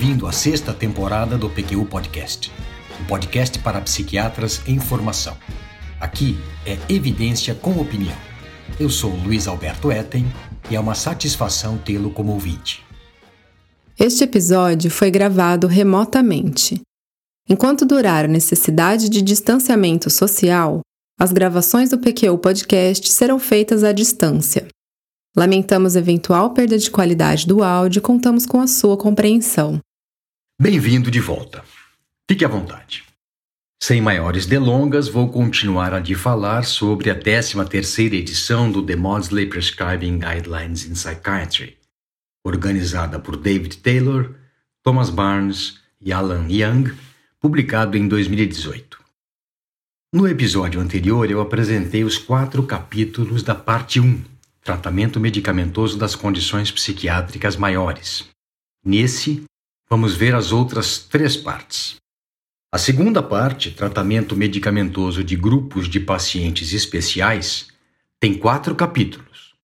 bem-vindo à sexta temporada do PQU Podcast, um podcast para psiquiatras em formação. Aqui é evidência com opinião. Eu sou Luiz Alberto Etten e é uma satisfação tê-lo como ouvinte. Este episódio foi gravado remotamente. Enquanto durar a necessidade de distanciamento social, as gravações do PQU Podcast serão feitas à distância. Lamentamos eventual perda de qualidade do áudio e contamos com a sua compreensão. Bem-vindo de volta. Fique à vontade. Sem maiores delongas, vou continuar a lhe falar sobre a 13ª edição do The Maudsley Prescribing Guidelines in Psychiatry, organizada por David Taylor, Thomas Barnes e Alan Young, publicado em 2018. No episódio anterior, eu apresentei os quatro capítulos da parte 1 tratamento medicamentoso das condições psiquiátricas maiores. Nesse, vamos ver as outras três partes. A segunda parte, tratamento medicamentoso de grupos de pacientes especiais, tem quatro capítulos: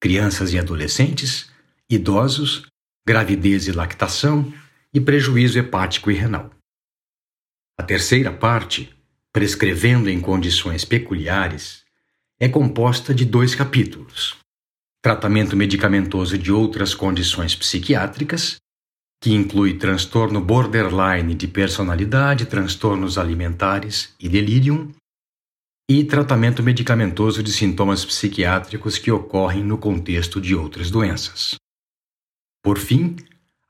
crianças e adolescentes, idosos, gravidez e lactação e prejuízo hepático e renal. A terceira parte, prescrevendo em condições peculiares, é composta de dois capítulos: tratamento medicamentoso de outras condições psiquiátricas, que inclui transtorno borderline de personalidade, transtornos alimentares e delírio, e tratamento medicamentoso de sintomas psiquiátricos que ocorrem no contexto de outras doenças. Por fim,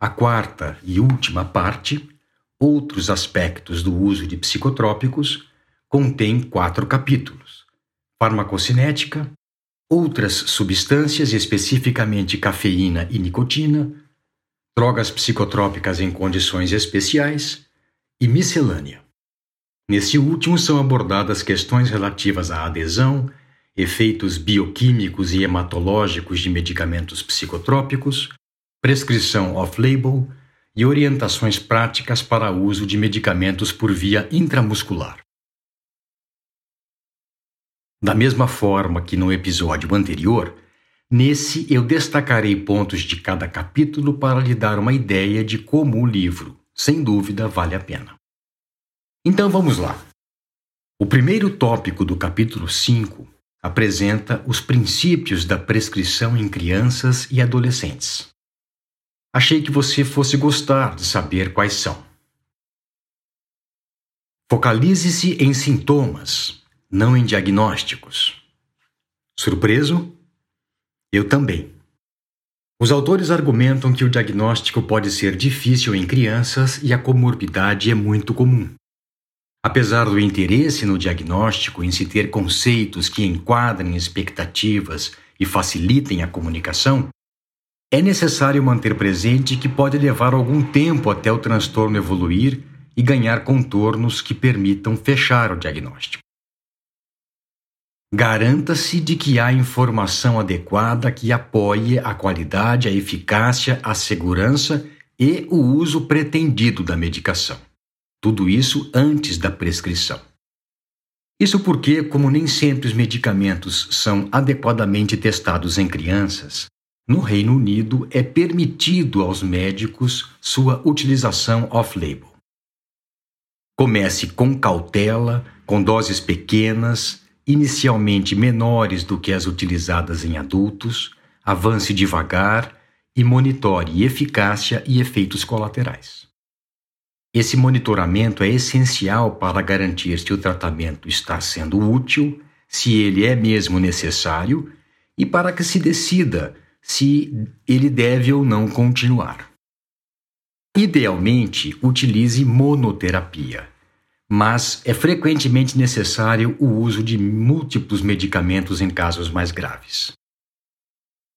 a quarta e última parte, outros aspectos do uso de psicotrópicos, contém quatro capítulos: farmacocinética, outras substâncias, especificamente cafeína e nicotina, drogas psicotrópicas em condições especiais e miscelânea. Nesse último são abordadas questões relativas à adesão, efeitos bioquímicos e hematológicos de medicamentos psicotrópicos, prescrição off-label e orientações práticas para uso de medicamentos por via intramuscular. Da mesma forma que no episódio anterior, nesse eu destacarei pontos de cada capítulo para lhe dar uma ideia de como o livro, sem dúvida, vale a pena. Então vamos lá. O primeiro tópico do capítulo 5 apresenta os princípios da prescrição em crianças e adolescentes. Achei que você fosse gostar de saber quais são. Focalize-se em sintomas, não em diagnósticos. Surpreso? Eu também. Os autores argumentam que o diagnóstico pode ser difícil em crianças e a comorbidade é muito comum. Apesar do interesse no diagnóstico em se ter conceitos que enquadrem expectativas e facilitem a comunicação, é necessário manter presente que pode levar algum tempo até o transtorno evoluir e ganhar contornos que permitam fechar o diagnóstico. Garanta-se de que há informação adequada que apoie a qualidade, a eficácia, a segurança e o uso pretendido da medicação. Tudo isso antes da prescrição. Isso porque, como nem sempre os medicamentos são adequadamente testados em crianças, no Reino Unido é permitido aos médicos sua utilização off-label. Comece com cautela, com doses pequenas inicialmente menores do que as utilizadas em adultos, avance devagar e monitore eficácia e efeitos colaterais. Esse monitoramento é essencial para garantir se o tratamento está sendo útil, se ele é mesmo necessário e para que se decida se ele deve ou não continuar. Idealmente, utilize monoterapia mas é frequentemente necessário o uso de múltiplos medicamentos em casos mais graves.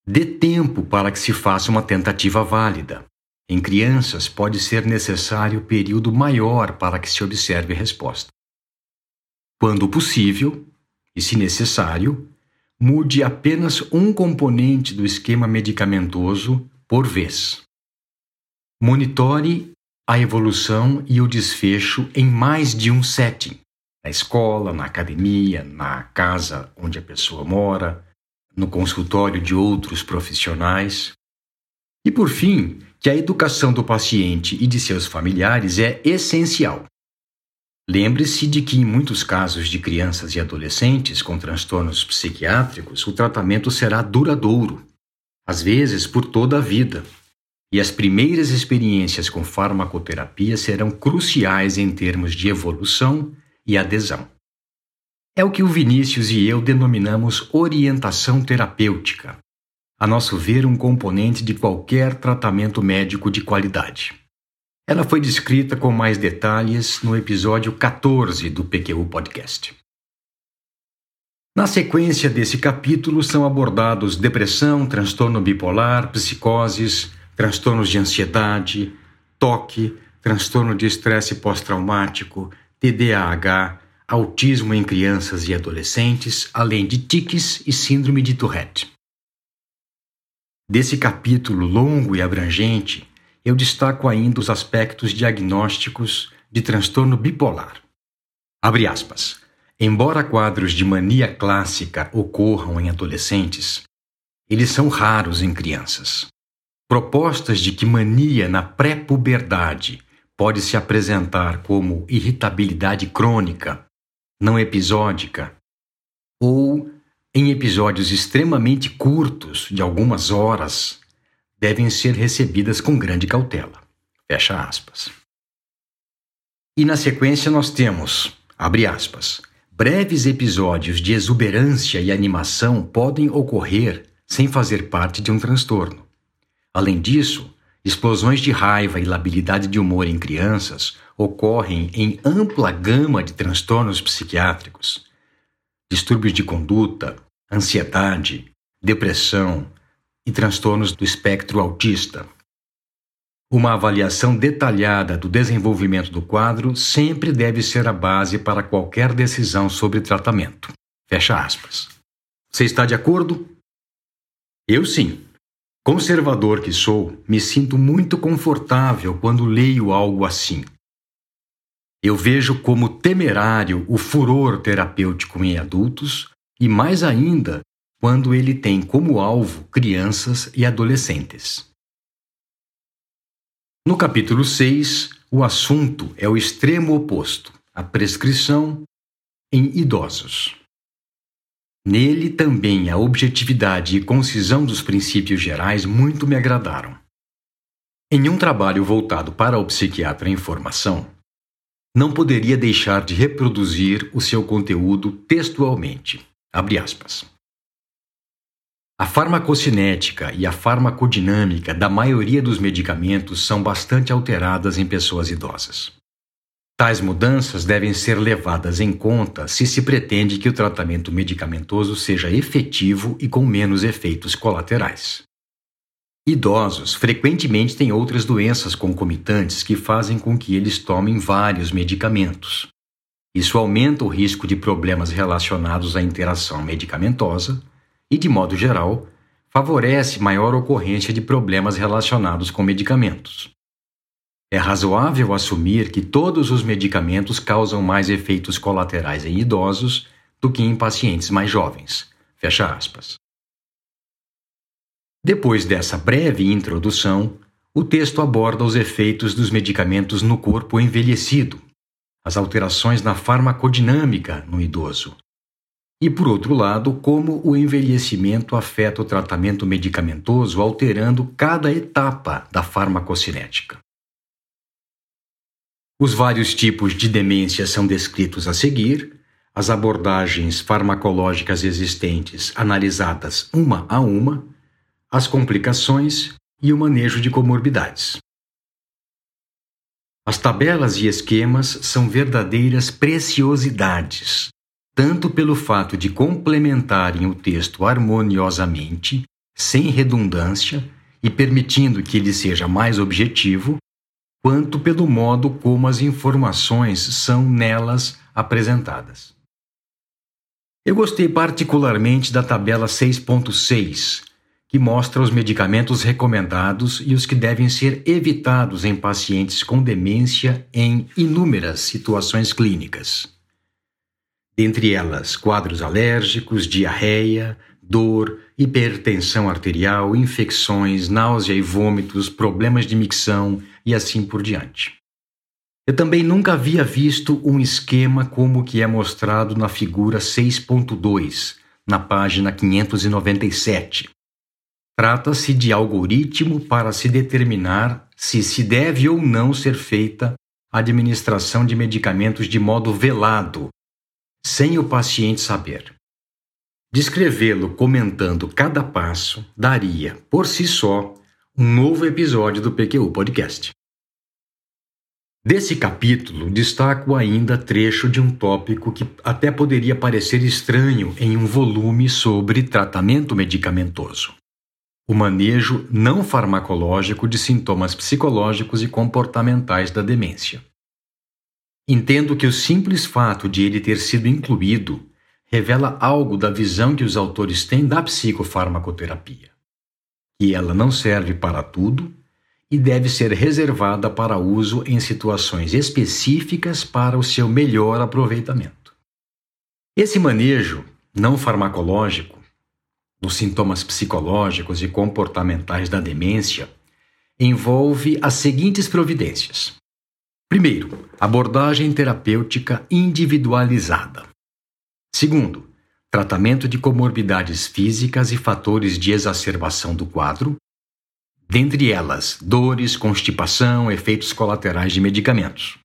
Dê tempo para que se faça uma tentativa válida. Em crianças, pode ser necessário período maior para que se observe a resposta. Quando possível, e se necessário, mude apenas um componente do esquema medicamentoso por vez. Monitore a evolução e o desfecho em mais de um setting na escola, na academia, na casa onde a pessoa mora, no consultório de outros profissionais. E por fim, que a educação do paciente e de seus familiares é essencial. Lembre-se de que, em muitos casos de crianças e adolescentes com transtornos psiquiátricos, o tratamento será duradouro, às vezes por toda a vida, e as primeiras experiências com farmacoterapia serão cruciais em termos de evolução e adesão. É o que o Vinícius e eu denominamos orientação terapêutica, a nosso ver, um componente de qualquer tratamento médico de qualidade. Ela foi descrita com mais detalhes no episódio 14 do PQU Podcast. Na sequência desse capítulo são abordados depressão, transtorno bipolar, psicoses, transtornos de ansiedade, toque, transtorno de estresse pós-traumático, TDAH, autismo em crianças e adolescentes, além de tiques e síndrome de Tourette. Desse capítulo longo e abrangente, eu destaco ainda os aspectos diagnósticos de transtorno bipolar. Abre aspas. Embora quadros de mania clássica ocorram em adolescentes, eles são raros em crianças. Propostas de que mania na pré-puberdade pode se apresentar como irritabilidade crônica, não episódica, ou em episódios extremamente curtos, de algumas horas, devem ser recebidas com grande cautela. Fecha aspas. E na sequência nós temos, abre aspas, breves episódios de exuberância e animação podem ocorrer sem fazer parte de um transtorno. Além disso, explosões de raiva e labilidade de humor em crianças ocorrem em ampla gama de transtornos psiquiátricos, distúrbios de conduta, ansiedade, depressão, e transtornos do espectro autista. Uma avaliação detalhada do desenvolvimento do quadro sempre deve ser a base para qualquer decisão sobre tratamento. Fecha aspas. Você está de acordo? Eu sim. Conservador que sou, me sinto muito confortável quando leio algo assim. Eu vejo como temerário o furor terapêutico em adultos e, mais ainda, quando ele tem como alvo crianças e adolescentes. No capítulo 6, o assunto é o extremo oposto, a prescrição em idosos. Nele também a objetividade e concisão dos princípios gerais muito me agradaram. Em um trabalho voltado para o psiquiatra em formação, não poderia deixar de reproduzir o seu conteúdo textualmente. A farmacocinética e a farmacodinâmica da maioria dos medicamentos são bastante alteradas em pessoas idosas. Tais mudanças devem ser levadas em conta se se pretende que o tratamento medicamentoso seja efetivo e com menos efeitos colaterais. Idosos frequentemente têm outras doenças concomitantes que fazem com que eles tomem vários medicamentos. Isso aumenta o risco de problemas relacionados à interação medicamentosa e, de modo geral, favorece maior ocorrência de problemas relacionados com medicamentos. É razoável assumir que todos os medicamentos causam mais efeitos colaterais em idosos do que em pacientes mais jovens. Fecha aspas. Depois dessa breve introdução, o texto aborda os efeitos dos medicamentos no corpo envelhecido, as alterações na farmacodinâmica no idoso, e, por outro lado, como o envelhecimento afeta o tratamento medicamentoso, alterando cada etapa da farmacocinética. Os vários tipos de demência são descritos a seguir, as abordagens farmacológicas existentes analisadas uma a uma, as complicações e o manejo de comorbidades. As tabelas e esquemas são verdadeiras preciosidades tanto pelo fato de complementarem o texto harmoniosamente, sem redundância e permitindo que ele seja mais objetivo, quanto pelo modo como as informações são nelas apresentadas. Eu gostei particularmente da tabela 6.6, que mostra os medicamentos recomendados e os que devem ser evitados em pacientes com demência em inúmeras situações clínicas dentre elas quadros alérgicos, diarreia, dor, hipertensão arterial, infecções, náusea e vômitos, problemas de micção e assim por diante. Eu também nunca havia visto um esquema como o que é mostrado na figura 6.2, na página 597. Trata-se de algoritmo para se determinar se se deve ou não ser feita a administração de medicamentos de modo velado, sem o paciente saber. Descrevê-lo comentando cada passo daria, por si só, um novo episódio do PQU Podcast. Desse capítulo, destaco ainda trecho de um tópico que até poderia parecer estranho em um volume sobre tratamento medicamentoso: o manejo não farmacológico de sintomas psicológicos e comportamentais da demência. Entendo que o simples fato de ele ter sido incluído revela algo da visão que os autores têm da psicofarmacoterapia, que ela não serve para tudo e deve ser reservada para uso em situações específicas para o seu melhor aproveitamento. Esse manejo não farmacológico dos sintomas psicológicos e comportamentais da demência envolve as seguintes providências. Primeiro, abordagem terapêutica individualizada. Segundo, tratamento de comorbidades físicas e fatores de exacerbação do quadro, dentre elas dores, constipação, efeitos colaterais de medicamentos.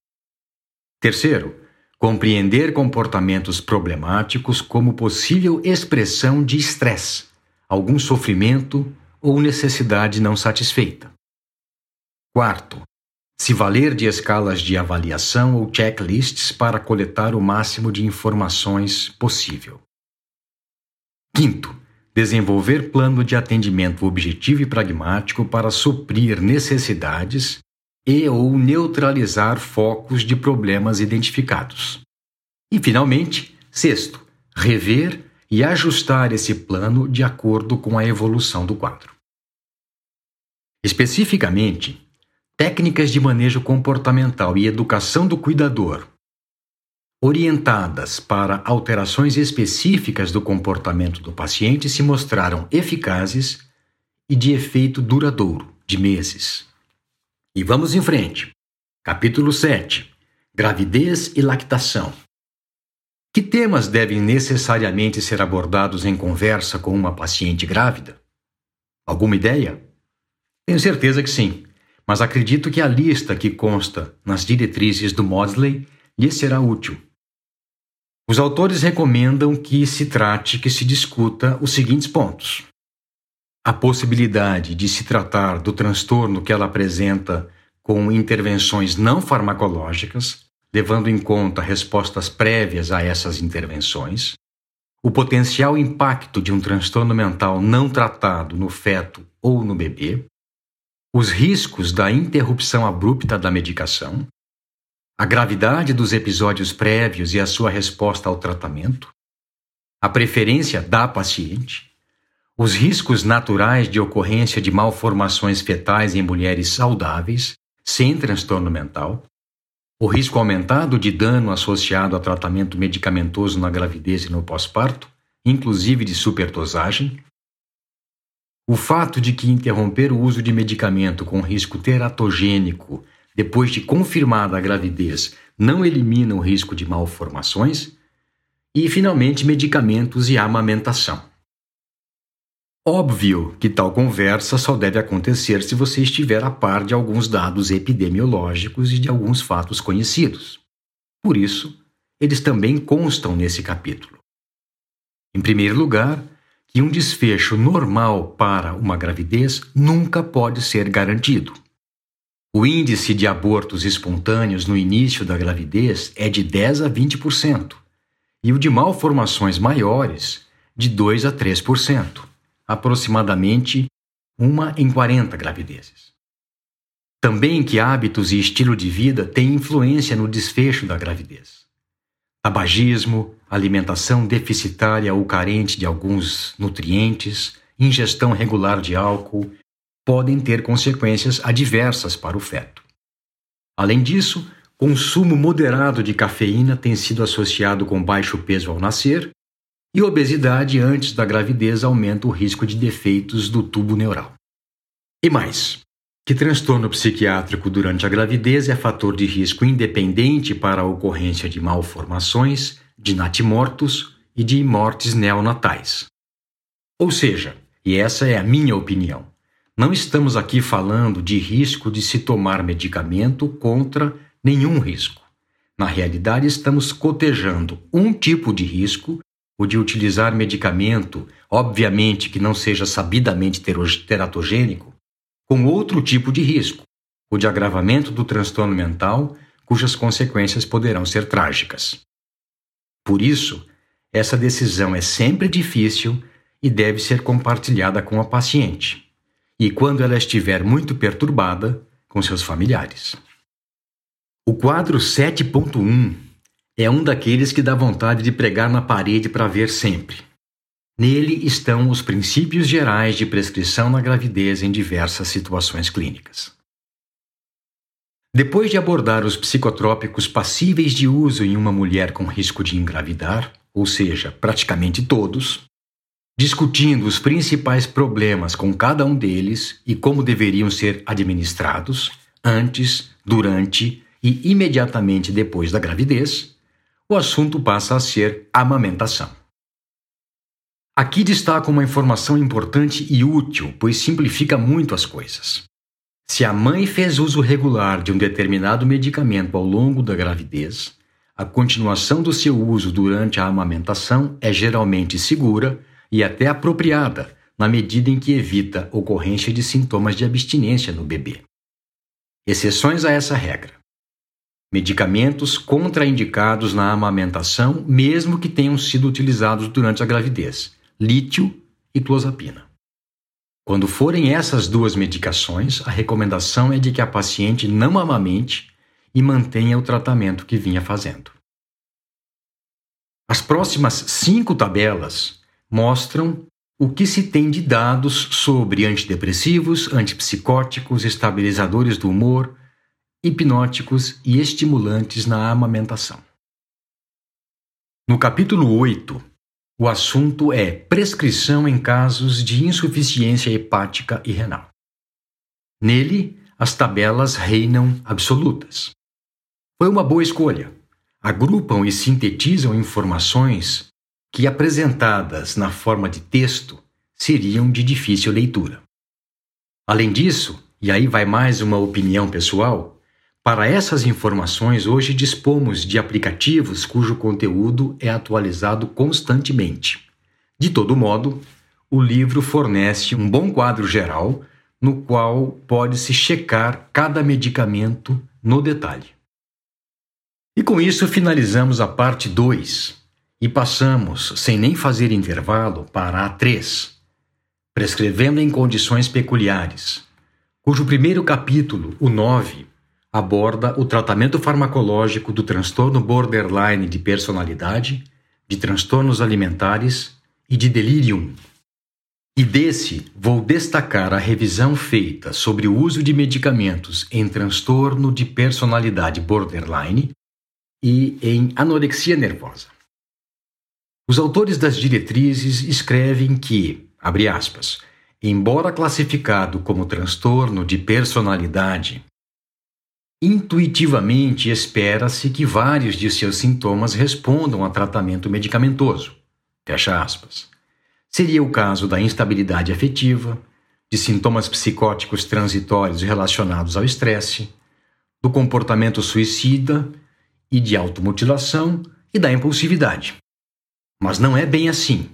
Terceiro, compreender comportamentos problemáticos como possível expressão de estresse, algum sofrimento ou necessidade não satisfeita. Quarto, se valer de escalas de avaliação ou checklists para coletar o máximo de informações possível. Quinto, desenvolver plano de atendimento objetivo e pragmático para suprir necessidades e ou neutralizar focos de problemas identificados. E, finalmente, sexto, rever e ajustar esse plano de acordo com a evolução do quadro. Especificamente, técnicas de manejo comportamental e educação do cuidador, orientadas para alterações específicas do comportamento do paciente, se mostraram eficazes e de efeito duradouro, de meses. E vamos em frente. Capítulo 7 Gravidez e lactação. Que temas devem necessariamente ser abordados em conversa com uma paciente grávida? Alguma ideia? Tenho certeza que sim mas acredito que a lista que consta nas diretrizes do Maudsley lhe será útil. Os autores recomendam que se trate, que se discuta os seguintes pontos: a possibilidade de se tratar do transtorno que ela apresenta com intervenções não farmacológicas, levando em conta respostas prévias a essas intervenções, o potencial impacto de um transtorno mental não tratado no feto ou no bebê, os riscos da interrupção abrupta da medicação, a gravidade dos episódios prévios e a sua resposta ao tratamento, a preferência da paciente, os riscos naturais de ocorrência de malformações fetais em mulheres saudáveis, sem transtorno mental, o risco aumentado de dano associado a tratamento medicamentoso na gravidez e no pós-parto, inclusive de superdosagem, o fato de que interromper o uso de medicamento com risco teratogênico depois de confirmada a gravidez não elimina o risco de malformações. E, finalmente, medicamentos e amamentação. Óbvio que tal conversa só deve acontecer se você estiver a par de alguns dados epidemiológicos e de alguns fatos conhecidos. Por isso, eles também constam nesse capítulo. Em primeiro lugar, que um desfecho normal para uma gravidez nunca pode ser garantido. O índice de abortos espontâneos no início da gravidez é de 10 a 20%, e o de malformações maiores de 2 a 3%, aproximadamente uma em 40 gravidezes. Também que hábitos e estilo de vida têm influência no desfecho da gravidez. Tabagismo, alimentação deficitária ou carente de alguns nutrientes, ingestão regular de álcool, podem ter consequências adversas para o feto. Além disso, consumo moderado de cafeína tem sido associado com baixo peso ao nascer, E obesidade antes da gravidez aumenta o risco de defeitos do tubo neural. E mais, que transtorno psiquiátrico durante a gravidez é fator de risco independente para a ocorrência de malformações, de natimortos e de mortes neonatais. Ou seja, e essa é a minha opinião, não estamos aqui falando de risco de se tomar medicamento contra nenhum risco. Na realidade, estamos cotejando um tipo de risco, o de utilizar medicamento, obviamente que não seja sabidamente teratogênico, com outro tipo de risco, o de agravamento do transtorno mental, cujas consequências poderão ser trágicas. Por isso, essa decisão é sempre difícil e deve ser compartilhada com a paciente, e quando ela estiver muito perturbada, com seus familiares. O quadro 7.1 é um daqueles que dá vontade de pregar na parede para ver sempre. Nele estão os princípios gerais de prescrição na gravidez em diversas situações clínicas. Depois de abordar os psicotrópicos passíveis de uso em uma mulher com risco de engravidar, ou seja, praticamente todos, discutindo os principais problemas com cada um deles e como deveriam ser administrados antes, durante e imediatamente depois da gravidez, o assunto passa a ser amamentação. Aqui destaco uma informação importante e útil, pois simplifica muito as coisas. Se a mãe fez uso regular de um determinado medicamento ao longo da gravidez, a continuação do seu uso durante a amamentação é geralmente segura e até apropriada, na medida em que evita ocorrência de sintomas de abstinência no bebê. Exceções a essa regra. Medicamentos contraindicados na amamentação, mesmo que tenham sido utilizados durante a gravidez: lítio e clozapina. Quando forem essas duas medicações, a recomendação é de que a paciente não amamente e mantenha o tratamento que vinha fazendo. As próximas cinco tabelas mostram o que se tem de dados sobre antidepressivos, antipsicóticos, estabilizadores do humor, hipnóticos e estimulantes na amamentação. No capítulo 8, o assunto é prescrição em casos de insuficiência hepática e renal. Nele, as tabelas reinam absolutas. Foi uma boa escolha. Agrupam e sintetizam informações que, apresentadas na forma de texto, seriam de difícil leitura. Além disso, e aí vai mais uma opinião pessoal, para essas informações, hoje dispomos de aplicativos cujo conteúdo é atualizado constantemente. De todo modo, o livro fornece um bom quadro geral no qual pode-se checar cada medicamento no detalhe. E com isso finalizamos a parte 2 e passamos, sem nem fazer intervalo, para a 3, prescrevendo em condições peculiares, cujo primeiro capítulo, o 9, aborda o tratamento farmacológico do transtorno borderline de personalidade, de transtornos alimentares e de delirium. E desse vou destacar a revisão feita sobre o uso de medicamentos em transtorno de personalidade borderline e em anorexia nervosa. Os autores das diretrizes escrevem que, abre aspas, embora classificado como transtorno de personalidade, Intuitivamente espera-se que vários de seus sintomas respondam a tratamento medicamentoso. Fecha aspas. Seria o caso da instabilidade afetiva, de sintomas psicóticos transitórios relacionados ao estresse, do comportamento suicida e de automutilação e da impulsividade. Mas não é bem assim.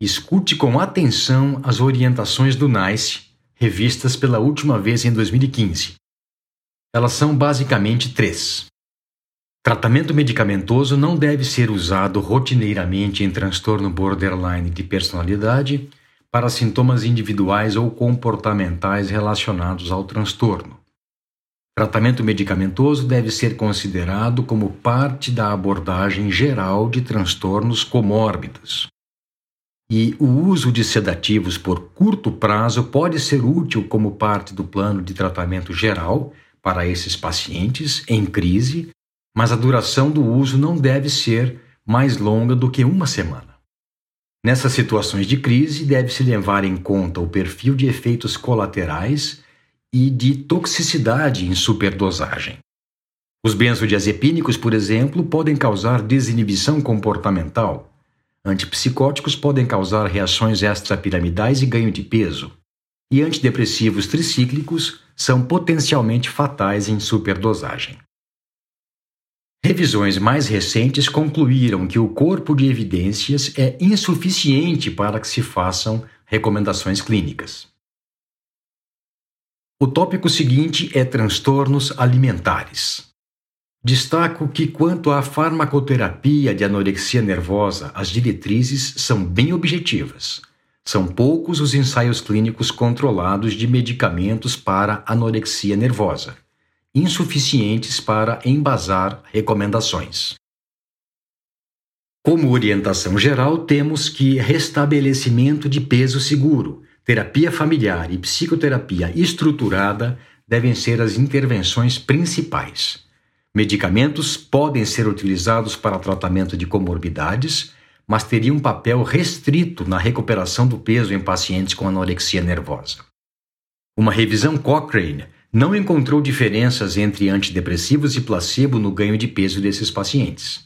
Escute com atenção as orientações do NICE, revistas pela última vez em 2015. Elas são basicamente três. Tratamento medicamentoso não deve ser usado rotineiramente em transtorno borderline de personalidade para sintomas individuais ou comportamentais relacionados ao transtorno. Tratamento medicamentoso deve ser considerado como parte da abordagem geral de transtornos comórbidos. E o uso de sedativos por curto prazo pode ser útil como parte do plano de tratamento geral para esses pacientes em crise, mas a duração do uso não deve ser mais longa do que uma semana. Nessas situações de crise, deve-se levar em conta o perfil de efeitos colaterais e de toxicidade em superdosagem. Os benzodiazepínicos, por exemplo, podem causar desinibição comportamental. Antipsicóticos podem causar reações extrapiramidais e ganho de peso. E antidepressivos tricíclicos são potencialmente fatais em superdosagem. Revisões mais recentes concluíram que o corpo de evidências é insuficiente para que se façam recomendações clínicas. O tópico seguinte é transtornos alimentares. Destaco que, quanto à farmacoterapia de anorexia nervosa, as diretrizes são bem objetivas. São poucos os ensaios clínicos controlados de medicamentos para anorexia nervosa insuficientes para embasar recomendações. Como orientação geral, temos que restabelecimento de peso seguro, terapia familiar e psicoterapia estruturada devem ser as intervenções principais. Medicamentos podem ser utilizados para tratamento de comorbidades, mas teriam um papel restrito na recuperação do peso em pacientes com anorexia nervosa. Uma revisão Cochrane não encontrou diferenças entre antidepressivos e placebo no ganho de peso desses pacientes.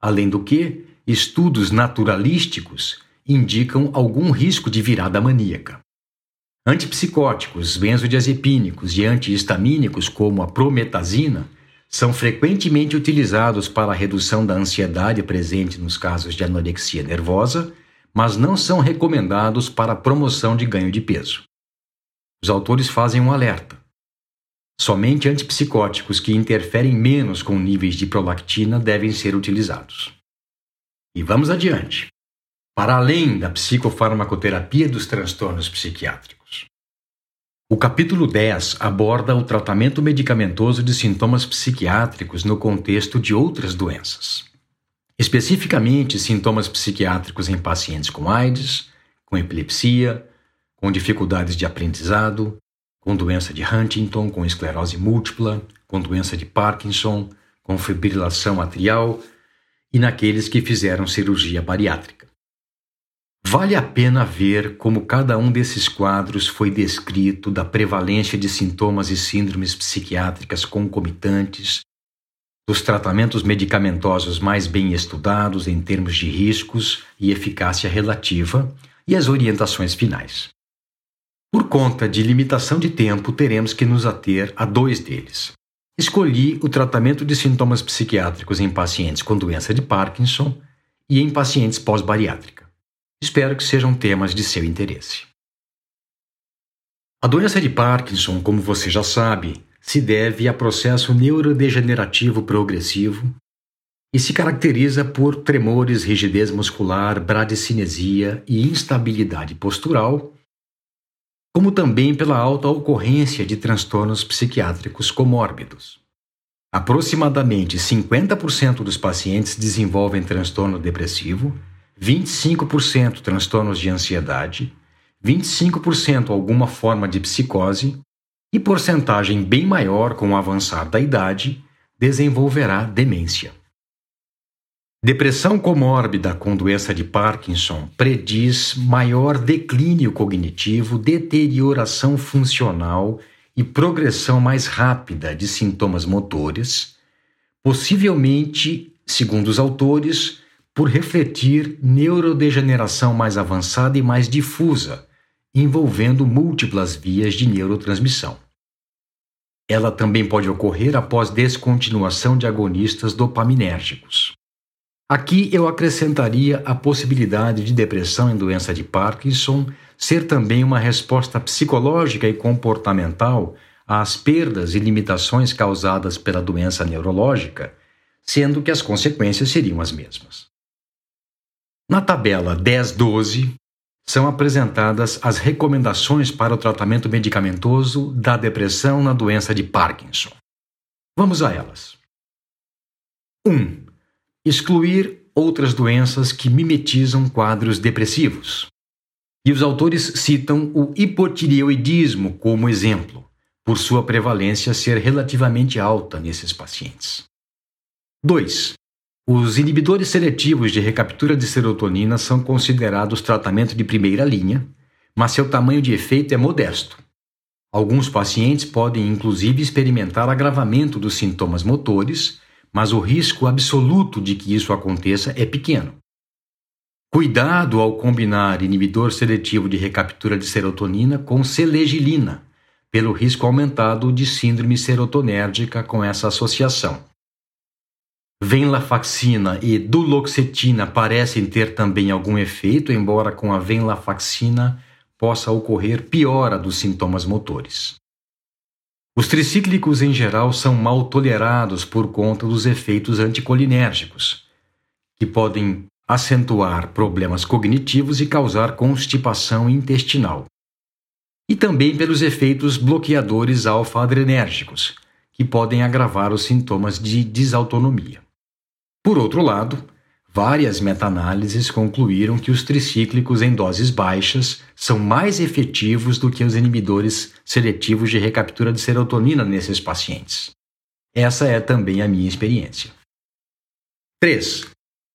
Além do que, estudos naturalísticos indicam algum risco de virada maníaca. Antipsicóticos, benzodiazepínicos e antihistamínicos, como a prometazina, são frequentemente utilizados para a redução da ansiedade presente nos casos de anorexia nervosa, mas não são recomendados para a promoção de ganho de peso. Os autores fazem um alerta. Somente antipsicóticos que interferem menos com níveis de prolactina devem ser utilizados. E vamos adiante. Para além da psicofarmacoterapia dos transtornos psiquiátricos. O capítulo 10 aborda o tratamento medicamentoso de sintomas psiquiátricos no contexto de outras doenças. Especificamente, sintomas psiquiátricos em pacientes com AIDS, com epilepsia, com dificuldades de aprendizado, com doença de Huntington, com esclerose múltipla, com doença de Parkinson, com fibrilação atrial e naqueles que fizeram cirurgia bariátrica. Vale a pena ver como cada um desses quadros foi descrito da prevalência de sintomas e síndromes psiquiátricas concomitantes, dos tratamentos medicamentosos mais bem estudados em termos de riscos e eficácia relativa e as orientações finais. Por conta de limitação de tempo, teremos que nos ater a dois deles. Escolhi o tratamento de sintomas psiquiátricos em pacientes com doença de Parkinson e em pacientes pós-bariátrica. Espero que sejam temas de seu interesse. A doença de Parkinson, como você já sabe, se deve a processo neurodegenerativo progressivo e se caracteriza por tremores, rigidez muscular, bradicinesia e instabilidade postural como também pela alta ocorrência de transtornos psiquiátricos comórbidos. Aproximadamente 50% dos pacientes desenvolvem transtorno depressivo, 25% transtornos de ansiedade, 25% alguma forma de psicose e porcentagem bem maior com o avançar da idade desenvolverá demência. Depressão comórbida com doença de Parkinson prediz maior declínio cognitivo, deterioração funcional e progressão mais rápida de sintomas motores, possivelmente, segundo os autores, por refletir neurodegeneração mais avançada e mais difusa, envolvendo múltiplas vias de neurotransmissão. Ela também pode ocorrer após descontinuação de agonistas dopaminérgicos. Aqui eu acrescentaria a possibilidade de depressão em doença de Parkinson ser também uma resposta psicológica e comportamental às perdas e limitações causadas pela doença neurológica, sendo que as consequências seriam as mesmas. Na tabela 1012 são apresentadas as recomendações para o tratamento medicamentoso da depressão na doença de Parkinson. Vamos a elas. 1. Um, excluir outras doenças que mimetizam quadros depressivos. E os autores citam o hipotireoidismo como exemplo, por sua prevalência ser relativamente alta nesses pacientes. 2. Os inibidores seletivos de recaptura de serotonina são considerados tratamento de primeira linha, mas seu tamanho de efeito é modesto. Alguns pacientes podem inclusive experimentar agravamento dos sintomas motores, mas o risco absoluto de que isso aconteça é pequeno. Cuidado ao combinar inibidor seletivo de recaptura de serotonina com selegilina, pelo risco aumentado de síndrome serotonérgica com essa associação. Venlafaxina e duloxetina parecem ter também algum efeito, embora com a venlafaxina possa ocorrer piora dos sintomas motores. Os tricíclicos em geral são mal tolerados por conta dos efeitos anticolinérgicos, que podem acentuar problemas cognitivos e causar constipação intestinal. E também pelos efeitos bloqueadores alfa-adrenérgicos, que podem agravar os sintomas de desautonomia. Por outro lado, várias meta-análises concluíram que os tricíclicos em doses baixas são mais efetivos do que os inibidores seletivos de recaptura de serotonina nesses pacientes. Essa é também a minha experiência. 3.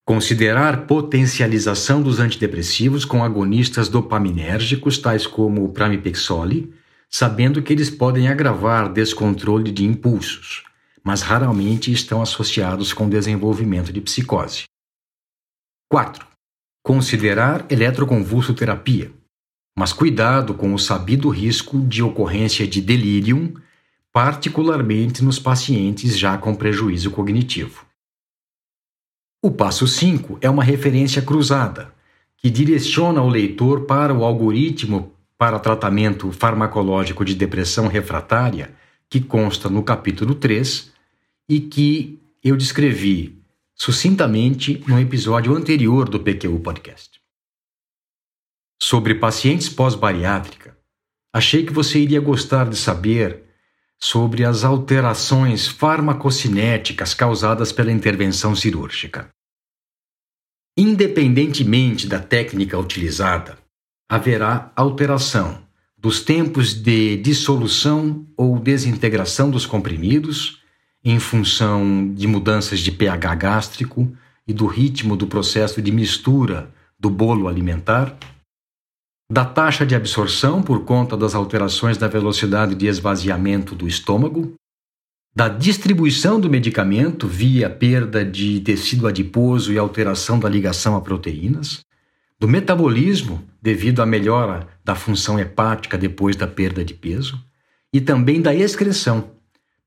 Considerar potencialização dos antidepressivos com agonistas dopaminérgicos, tais como o pramipexole, sabendo que eles podem agravar descontrole de impulsos mas raramente estão associados com desenvolvimento de psicose. 4. Considerar eletroconvulsoterapia, mas cuidado com o sabido risco de ocorrência de delírio, particularmente nos pacientes já com prejuízo cognitivo. O passo 5 é uma referência cruzada, que direciona o leitor para o algoritmo para tratamento farmacológico de depressão refratária que consta no capítulo 3 e que eu descrevi sucintamente no episódio anterior do PQU Podcast. Sobre pacientes pós-bariátrica, achei que você iria gostar de saber sobre as alterações farmacocinéticas causadas pela intervenção cirúrgica. Independentemente da técnica utilizada, haverá alteração dos tempos de dissolução ou desintegração dos comprimidos, em função de mudanças de pH gástrico e do ritmo do processo de mistura do bolo alimentar, da taxa de absorção por conta das alterações da velocidade de esvaziamento do estômago, da distribuição do medicamento via perda de tecido adiposo e alteração da ligação a proteínas, do metabolismo devido à melhora da função hepática depois da perda de peso e também da excreção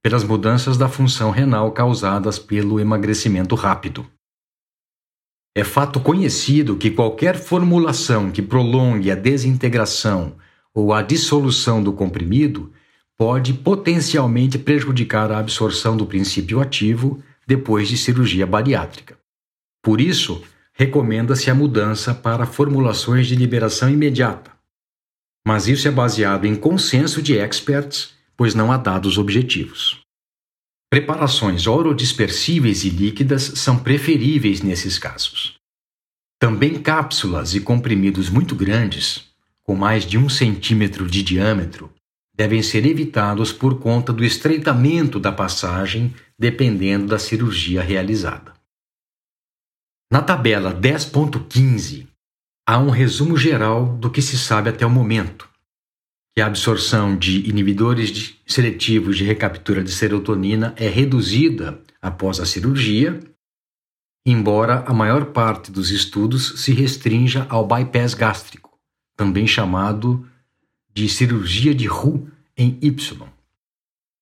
pelas mudanças da função renal causadas pelo emagrecimento rápido. É fato conhecido que qualquer formulação que prolongue a desintegração ou a dissolução do comprimido pode potencialmente prejudicar a absorção do princípio ativo depois de cirurgia bariátrica. Por isso, recomenda-se a mudança para formulações de liberação imediata. Mas isso é baseado em consenso de experts, pois não há dados objetivos. Preparações orodispersíveis e líquidas são preferíveis nesses casos. Também cápsulas e comprimidos muito grandes, com mais de um centímetro de diâmetro, devem ser evitados por conta do estreitamento da passagem, dependendo da cirurgia realizada. Na tabela 10.15, há um resumo geral do que se sabe até o momento, que a absorção de inibidores de seletivos de recaptura de serotonina é reduzida após a cirurgia, embora a maior parte dos estudos se restrinja ao bypass gástrico, também chamado de cirurgia de Roux em Y.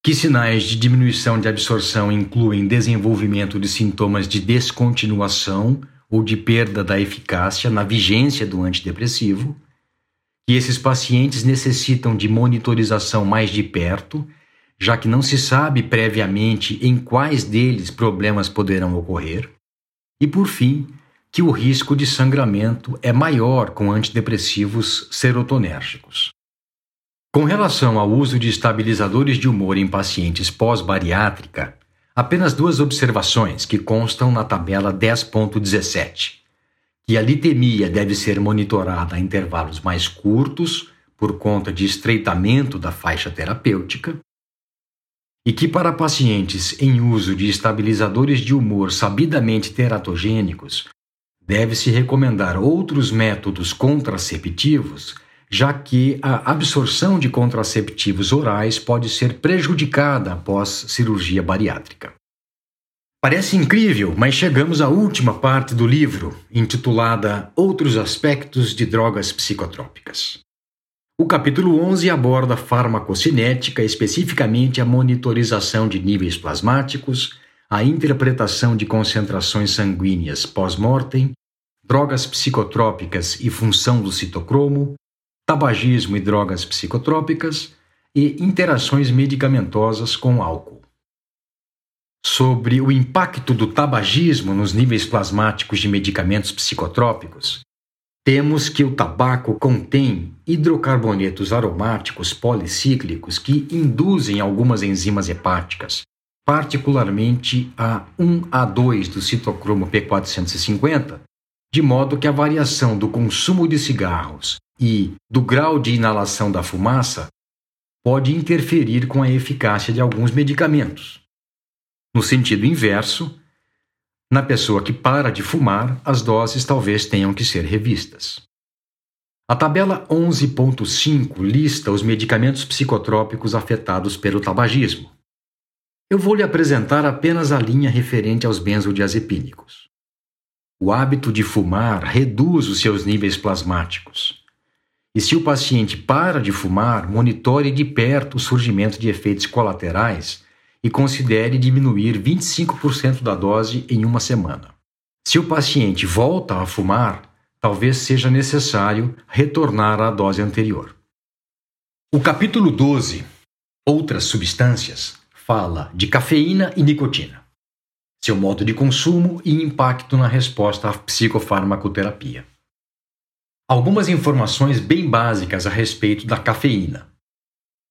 Que sinais de diminuição de absorção incluem desenvolvimento de sintomas de descontinuação ou de perda da eficácia na vigência do antidepressivo, que esses pacientes necessitam de monitorização mais de perto, já que não se sabe previamente em quais deles problemas poderão ocorrer, e por fim, que o risco de sangramento é maior com antidepressivos serotonérgicos. Com relação ao uso de estabilizadores de humor em pacientes pós-bariátrica, apenas duas observações que constam na tabela 10.17. Que a litemia deve ser monitorada a intervalos mais curtos por conta de estreitamento da faixa terapêutica, e que para pacientes em uso de estabilizadores de humor sabidamente teratogênicos, deve-se recomendar outros métodos contraceptivos, já que a absorção de contraceptivos orais pode ser prejudicada após cirurgia bariátrica. Parece incrível, mas chegamos à última parte do livro, intitulada Outros Aspectos de Drogas Psicotrópicas. O capítulo 11 aborda farmacocinética, especificamente a monitorização de níveis plasmáticos, a interpretação de concentrações sanguíneas pós-mortem, drogas psicotrópicas e função do citocromo, tabagismo e drogas psicotrópicas e interações medicamentosas com álcool. Sobre o impacto do tabagismo nos níveis plasmáticos de medicamentos psicotrópicos, temos que o tabaco contém hidrocarbonetos aromáticos policíclicos que induzem algumas enzimas hepáticas, particularmente a 1A2 do citocromo P450, de modo que a variação do consumo de cigarros e do grau de inalação da fumaça pode interferir com a eficácia de alguns medicamentos. No sentido inverso, na pessoa que para de fumar, as doses talvez tenham que ser revistas. A tabela 11.5 lista os medicamentos psicotrópicos afetados pelo tabagismo. Eu vou lhe apresentar apenas a linha referente aos benzodiazepínicos. O hábito de fumar reduz os seus níveis plasmáticos. E se o paciente para de fumar, monitore de perto o surgimento de efeitos colaterais e considere diminuir 25% da dose em uma semana. Se o paciente volta a fumar, talvez seja necessário retornar à dose anterior. O capítulo 12, Outras substâncias, fala de cafeína e nicotina, seu modo de consumo e impacto na resposta à psicofarmacoterapia. Algumas informações bem básicas a respeito da cafeína.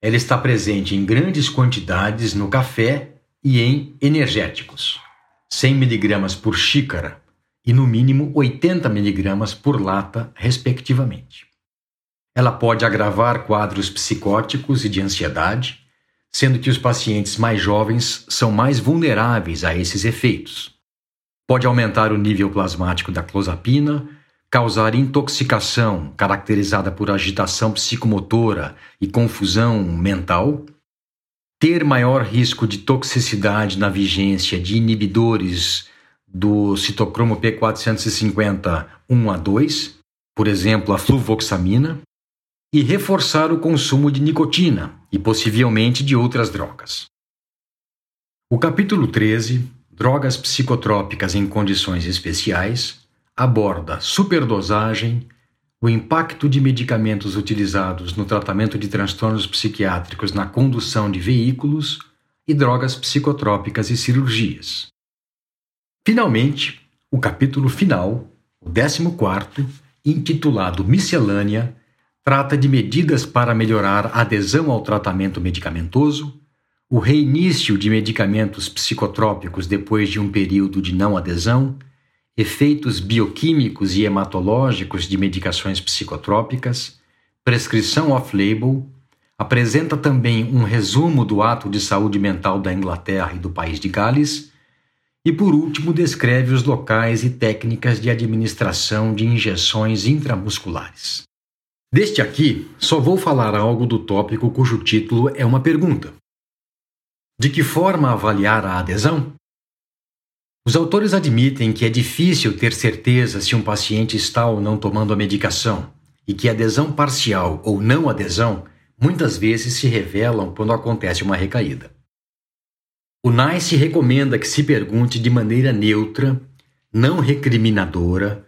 Ela está presente em grandes quantidades no café e em energéticos, 100 mg por xícara e no mínimo 80 mg por lata, respectivamente. Ela pode agravar quadros psicóticos e de ansiedade, sendo que os pacientes mais jovens são mais vulneráveis a esses efeitos. Pode aumentar o nível plasmático da clozapina, causar intoxicação caracterizada por agitação psicomotora e confusão mental, ter maior risco de toxicidade na vigência de inibidores do citocromo P450 1 a 2, por exemplo, a fluvoxamina, e reforçar o consumo de nicotina e possivelmente de outras drogas. O capítulo 13, Drogas psicotrópicas em condições especiais, aborda superdosagem, o impacto de medicamentos utilizados no tratamento de transtornos psiquiátricos na condução de veículos e drogas psicotrópicas e cirurgias. Finalmente, o capítulo final, o 14, intitulado Miscelânea, trata de medidas para melhorar a adesão ao tratamento medicamentoso, o reinício de medicamentos psicotrópicos depois de um período de não adesão efeitos bioquímicos e hematológicos de medicações psicotrópicas, prescrição off-label, apresenta também um resumo do ato de saúde mental da Inglaterra e do país de Gales, e por último descreve os locais e técnicas de administração de injeções intramusculares. Deste aqui, só vou falar algo do tópico cujo título é uma pergunta. De que forma avaliar a adesão? Os autores admitem que é difícil ter certeza se um paciente está ou não tomando a medicação e que adesão parcial ou não adesão muitas vezes se revelam quando acontece uma recaída. O NICE recomenda que se pergunte de maneira neutra, não recriminadora,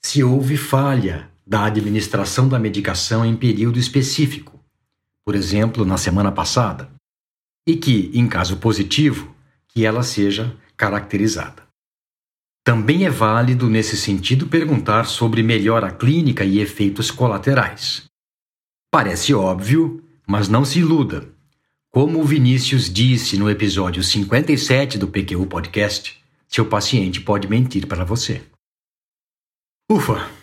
se houve falha da administração da medicação em período específico, por exemplo, na semana passada, e que, em caso positivo, que ela seja caracterizada. Também é válido, nesse sentido, perguntar sobre melhora clínica e efeitos colaterais. Parece óbvio, mas não se iluda. Como o Vinícius disse no episódio 57 do PQU Podcast, seu paciente pode mentir para você. Ufa!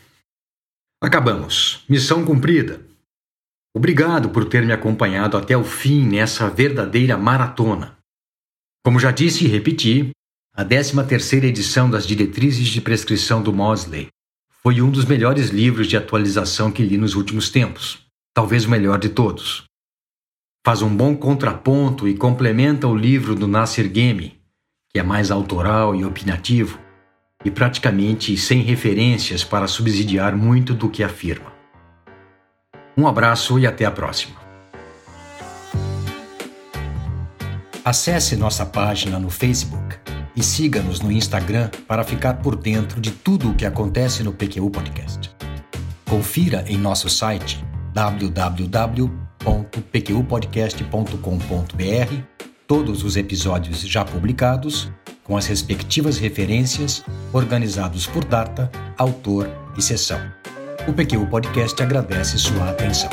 Acabamos. Missão cumprida. Obrigado por ter me acompanhado até o fim nessa verdadeira maratona. Como já disse e repeti, a 13ª edição das Diretrizes de Prescrição do Mosley foi um dos melhores livros de atualização que li nos últimos tempos, talvez o melhor de todos. Faz um bom contraponto e complementa o livro do Nasser Gemi, que é mais autoral e opinativo, e praticamente sem referências para subsidiar muito do que afirma. Um abraço e até a próxima. Acesse nossa página no Facebook e siga-nos no Instagram para ficar por dentro de tudo o que acontece no PQU Podcast. Confira em nosso site www.pqpodcast.com.br todos os episódios já publicados, com as respectivas referências, organizados por data, autor e sessão. O PQ Podcast agradece sua atenção.